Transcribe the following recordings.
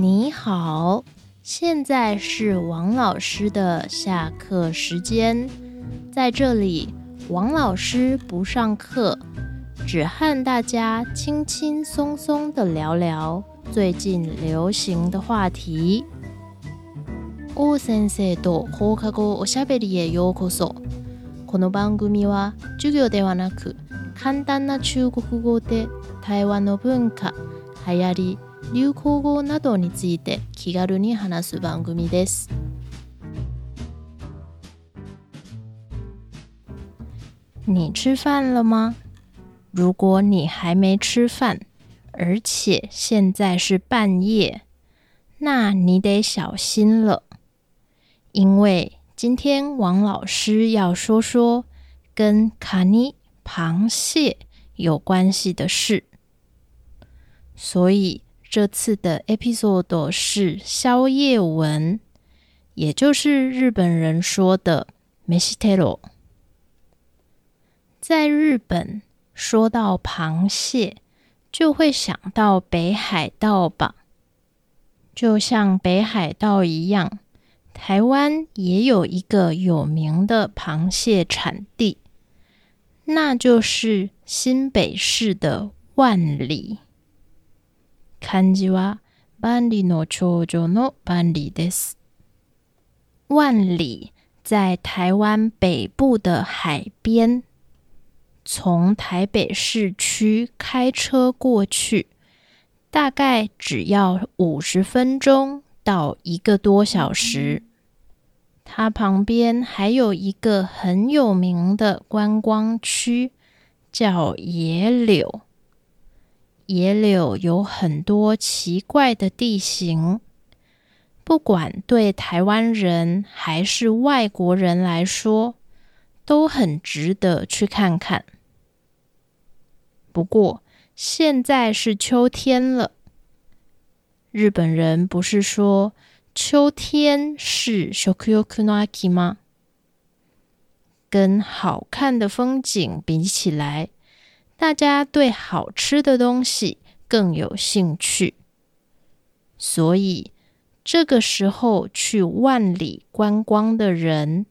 你好，现在是王老师的下课时间。在这里，王老师不上课，只和大家轻轻松松的聊聊最近流行的话题。先生とおしゃべりへようこそ。この番組は授業ではなく、簡単な中国語で台湾の文化流行。流行語等について気軽に話す番組です。你吃饭了吗？如果你还没吃饭，而且现在是半夜，那你得小心了，因为今天王老师要说说跟卡尼螃蟹有关系的事，所以。这次的 episode 是宵夜文，也就是日本人说的 mistero。在日本，说到螃蟹，就会想到北海道吧？就像北海道一样，台湾也有一个有名的螃蟹产地，那就是新北市的万里。漢吉は万里の丘就の万里です。万里在台湾北部的海边，从台北市区开车过去，大概只要五十分钟到一个多小时。它旁边还有一个很有名的观光区，叫野柳。野柳有很多奇怪的地形，不管对台湾人还是外国人来说，都很值得去看看。不过现在是秋天了，日本人不是说秋天是 shokyokunaki 吗？跟好看的风景比起来。大家对好吃的东西更有兴趣，所以这个时候去万里观光的人，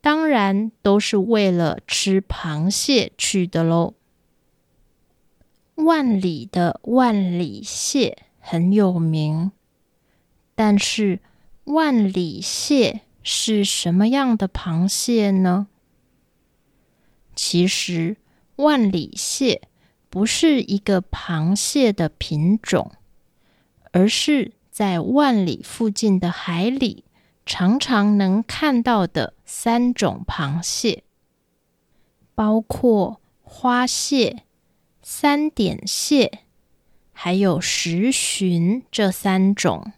当然都是为了吃螃蟹去的喽。万里的万里蟹很有名，但是万里蟹是什么样的螃蟹呢？其实。万里蟹不是一个螃蟹的品种，而是在万里附近的海里常常能看到的三种螃蟹，包括花蟹、三点蟹，还有石鲟这三种。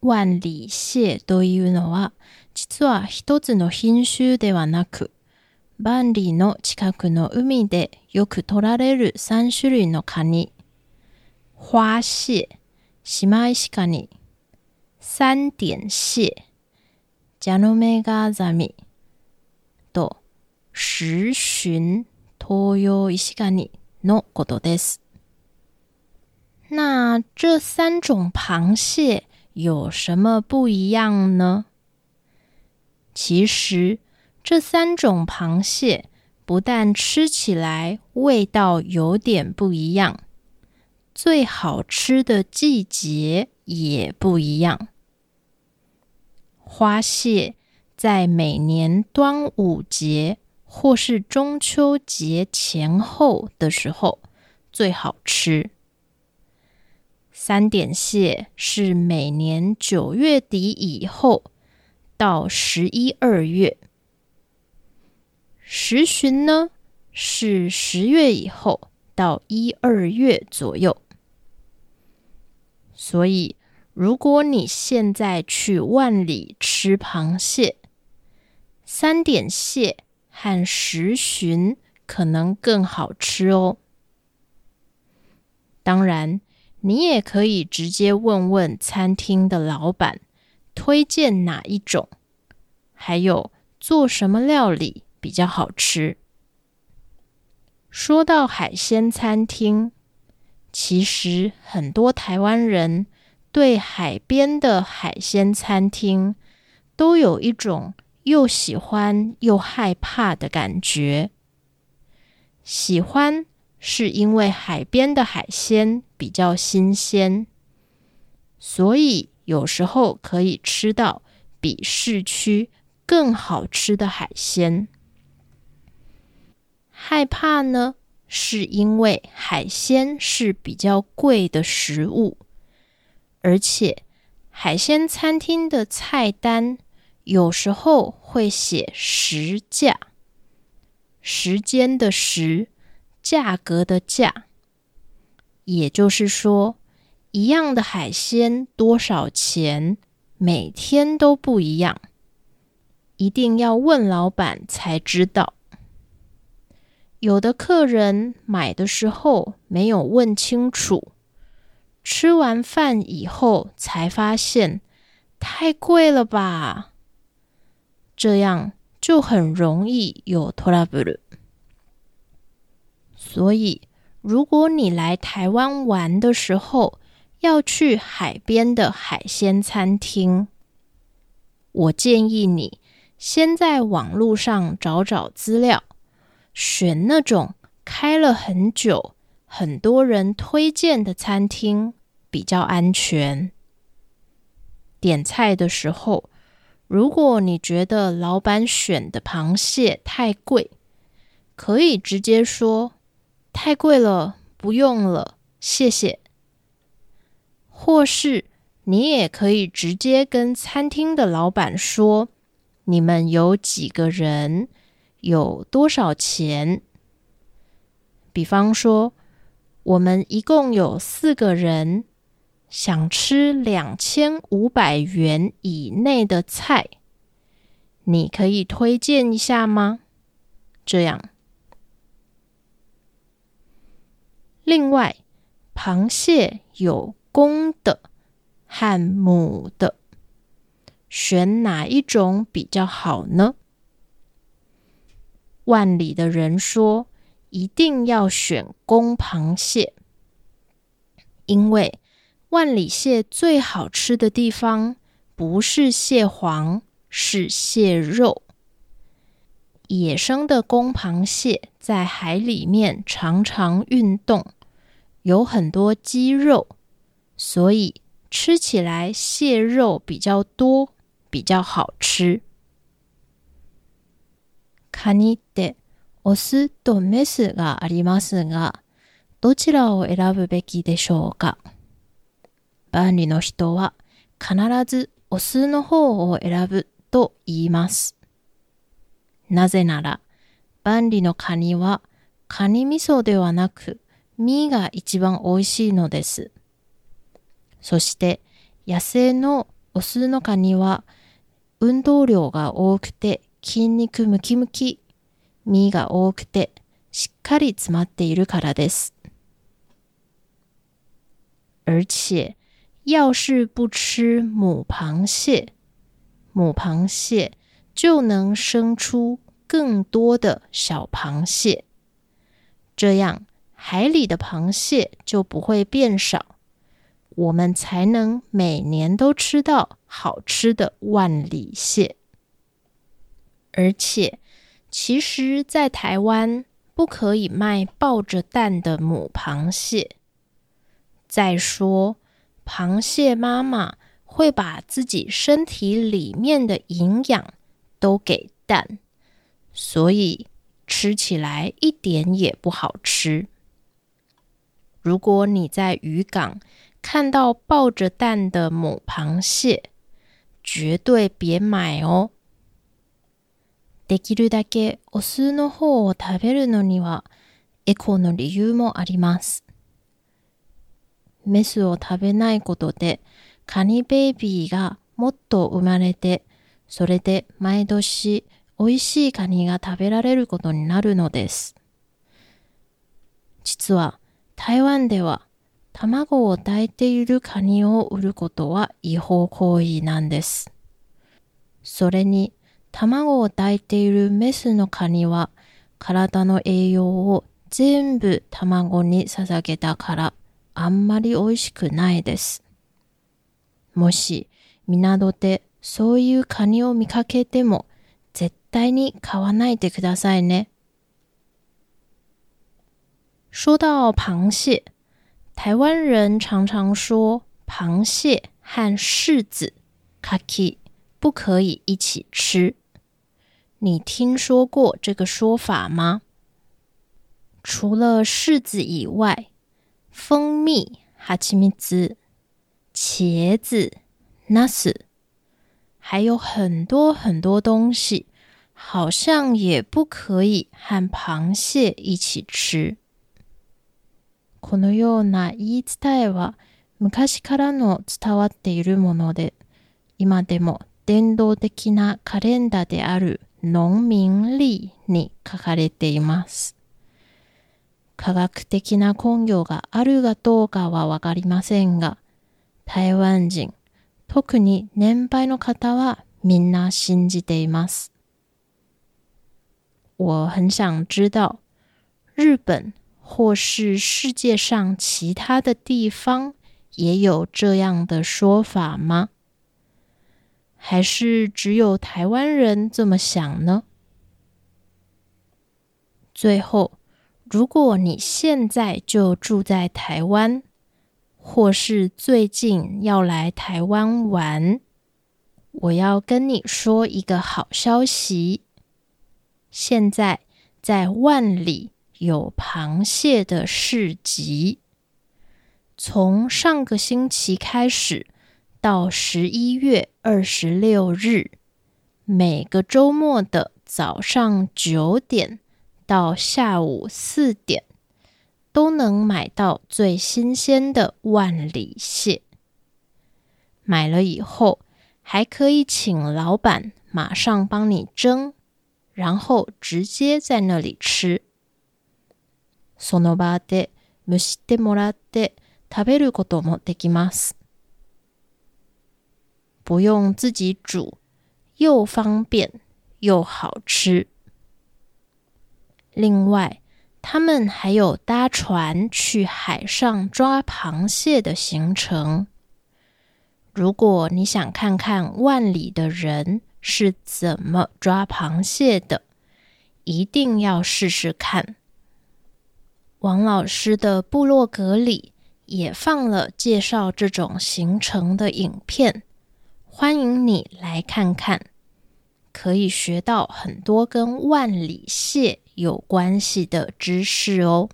万里蟹というのは実は一つの品種ではなく。バンリの近くの海でよく取られる3種類のカニ。花蟹、シマイシカニ。三点蟹、ジャノメガザミ。と、十旬東洋石ガニのことです。那这三种螃蟹有什么不一样呢？其实。这三种螃蟹不但吃起来味道有点不一样，最好吃的季节也不一样。花蟹在每年端午节或是中秋节前后的时候最好吃。三点蟹是每年九月底以后到十一二月。石旬呢，是十月以后到一二月左右。所以，如果你现在去万里吃螃蟹，三点蟹和十旬可能更好吃哦。当然，你也可以直接问问餐厅的老板，推荐哪一种，还有做什么料理。比较好吃。说到海鲜餐厅，其实很多台湾人对海边的海鲜餐厅都有一种又喜欢又害怕的感觉。喜欢是因为海边的海鲜比较新鲜，所以有时候可以吃到比市区更好吃的海鲜。害怕呢，是因为海鲜是比较贵的食物，而且海鲜餐厅的菜单有时候会写“时价”，时间的“时”，价格的“价”，也就是说，一样的海鲜多少钱，每天都不一样，一定要问老板才知道。有的客人买的时候没有问清楚，吃完饭以后才发现太贵了吧，这样就很容易有トラブル。所以，如果你来台湾玩的时候要去海边的海鲜餐厅，我建议你先在网络上找找资料。选那种开了很久、很多人推荐的餐厅比较安全。点菜的时候，如果你觉得老板选的螃蟹太贵，可以直接说“太贵了，不用了，谢谢”。或是你也可以直接跟餐厅的老板说：“你们有几个人？”有多少钱？比方说，我们一共有四个人，想吃两千五百元以内的菜，你可以推荐一下吗？这样。另外，螃蟹有公的和母的，选哪一种比较好呢？万里的人说，一定要选公螃蟹，因为万里蟹最好吃的地方不是蟹黄，是蟹肉。野生的公螃蟹在海里面常常运动，有很多肌肉，所以吃起来蟹肉比较多，比较好吃。カニってオスとメスがありますが、どちらを選ぶべきでしょうか万里の人は必ずオスの方を選ぶと言います。なぜなら、万里のカニはカニ味噌ではなく、ミーが一番美味しいのです。そして、野生のオスのカニは運動量が多くて筋肉ムキムキ、身が多くてしっかり詰まっているからです。而且，要是不吃母螃蟹，母螃蟹就能生出更多的小螃蟹，这样海里的螃蟹就不会变少，我们才能每年都吃到好吃的万里蟹。而且，其实，在台湾不可以卖抱着蛋的母螃蟹。再说，螃蟹妈妈会把自己身体里面的营养都给蛋，所以吃起来一点也不好吃。如果你在渔港看到抱着蛋的母螃蟹，绝对别买哦。できるだけお酢の方を食べるのにはエコの理由もあります。メスを食べないことでカニベイビーがもっと生まれて、それで毎年美味しいカニが食べられることになるのです。実は台湾では卵を抱いているカニを売ることは違法行為なんです。それに卵を抱いているメスのカニは体の栄養を全部卵に捧げたからあんまり美味しくないです。もし港でそういうカニを見かけても絶対に買わないでくださいね。说到螃蟹，台湾人常常说螃蟹和柿子、kaki 不可以一起吃。你听说过这个说法吗？除了柿子以外，蜂蜜、哈奇米兹、茄子、纳斯，还有很多很多东西，好像也不可以和螃蟹一起吃。このような一時代は昔からの伝わっているもので、今でも伝統的なカレンダである。農民利に書かれています。科学的な根拠があるかどうかはわかりませんが、台湾人、特に年配の方はみんな信じています。我很想知道、日本或是世界上其他的地方也有这样的说法吗？还是只有台湾人这么想呢？最后，如果你现在就住在台湾，或是最近要来台湾玩，我要跟你说一个好消息：现在在万里有螃蟹的市集，从上个星期开始。到十一月二十六日，每个周末的早上九点到下午四点，都能买到最新鲜的万里蟹。买了以后，还可以请老板马上帮你蒸，然后直接在那里吃。その場で蒸してもらって食べることもできます。不用自己煮，又方便又好吃。另外，他们还有搭船去海上抓螃蟹的行程。如果你想看看万里的人是怎么抓螃蟹的，一定要试试看。王老师的部落格里也放了介绍这种行程的影片。欢迎你来看看，可以学到很多跟万里蟹有关系的知识哦。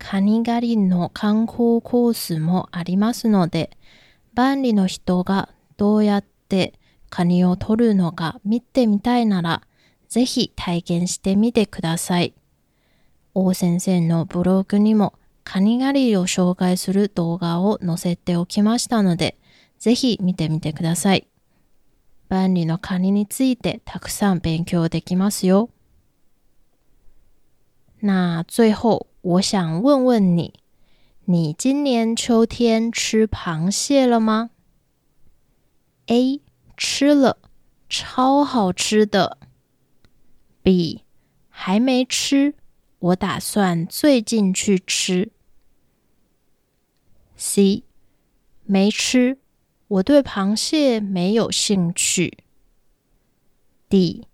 カニ狩りの観光コースもありますので、万里の人がどうやってカニを取るのか見てみたいなら、ぜひ体験してみてください。王先生のブログにもカニ狩りを紹介する動画を載せておきましたので、ぜひ見てみてください。万里のカについてたくさん勉強できますよ。那最后我想问问你，你今年秋天吃螃蟹了吗？A 吃了，超好吃的。B 还没吃，我打算最近去吃。C 没吃。我对螃蟹没有兴趣。D，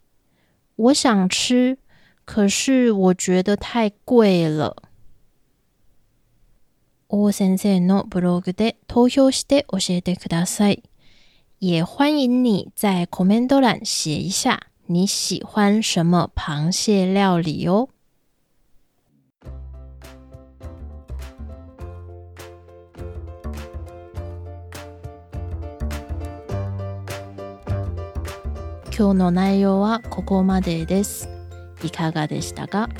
我想吃，可是我觉得太贵了。王先生的 blog で投票して教えてください。也欢迎你在 c o m コメント欄写一下你喜欢什么螃蟹料理哦。今日の内容はここまでです。いかがでしたか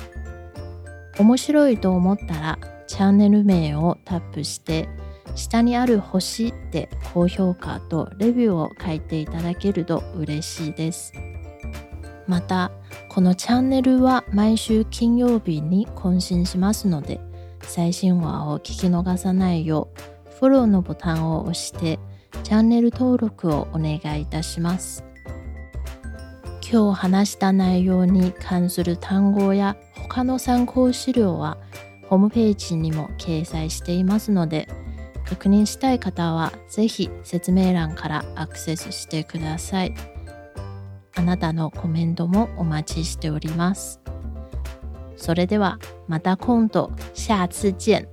面白いと思ったらチャンネル名をタップして下にある星って高評価とレビューを書いていただけると嬉しいです。またこのチャンネルは毎週金曜日に更新しますので最新話を聞き逃さないようフォローのボタンを押してチャンネル登録をお願いいたします。今日話した内容に関する単語や他の参考資料はホームページにも掲載していますので確認したい方は是非説明欄からアクセスしてくださいあなたのコメントもお待ちしておりますそれではまた今度下次见。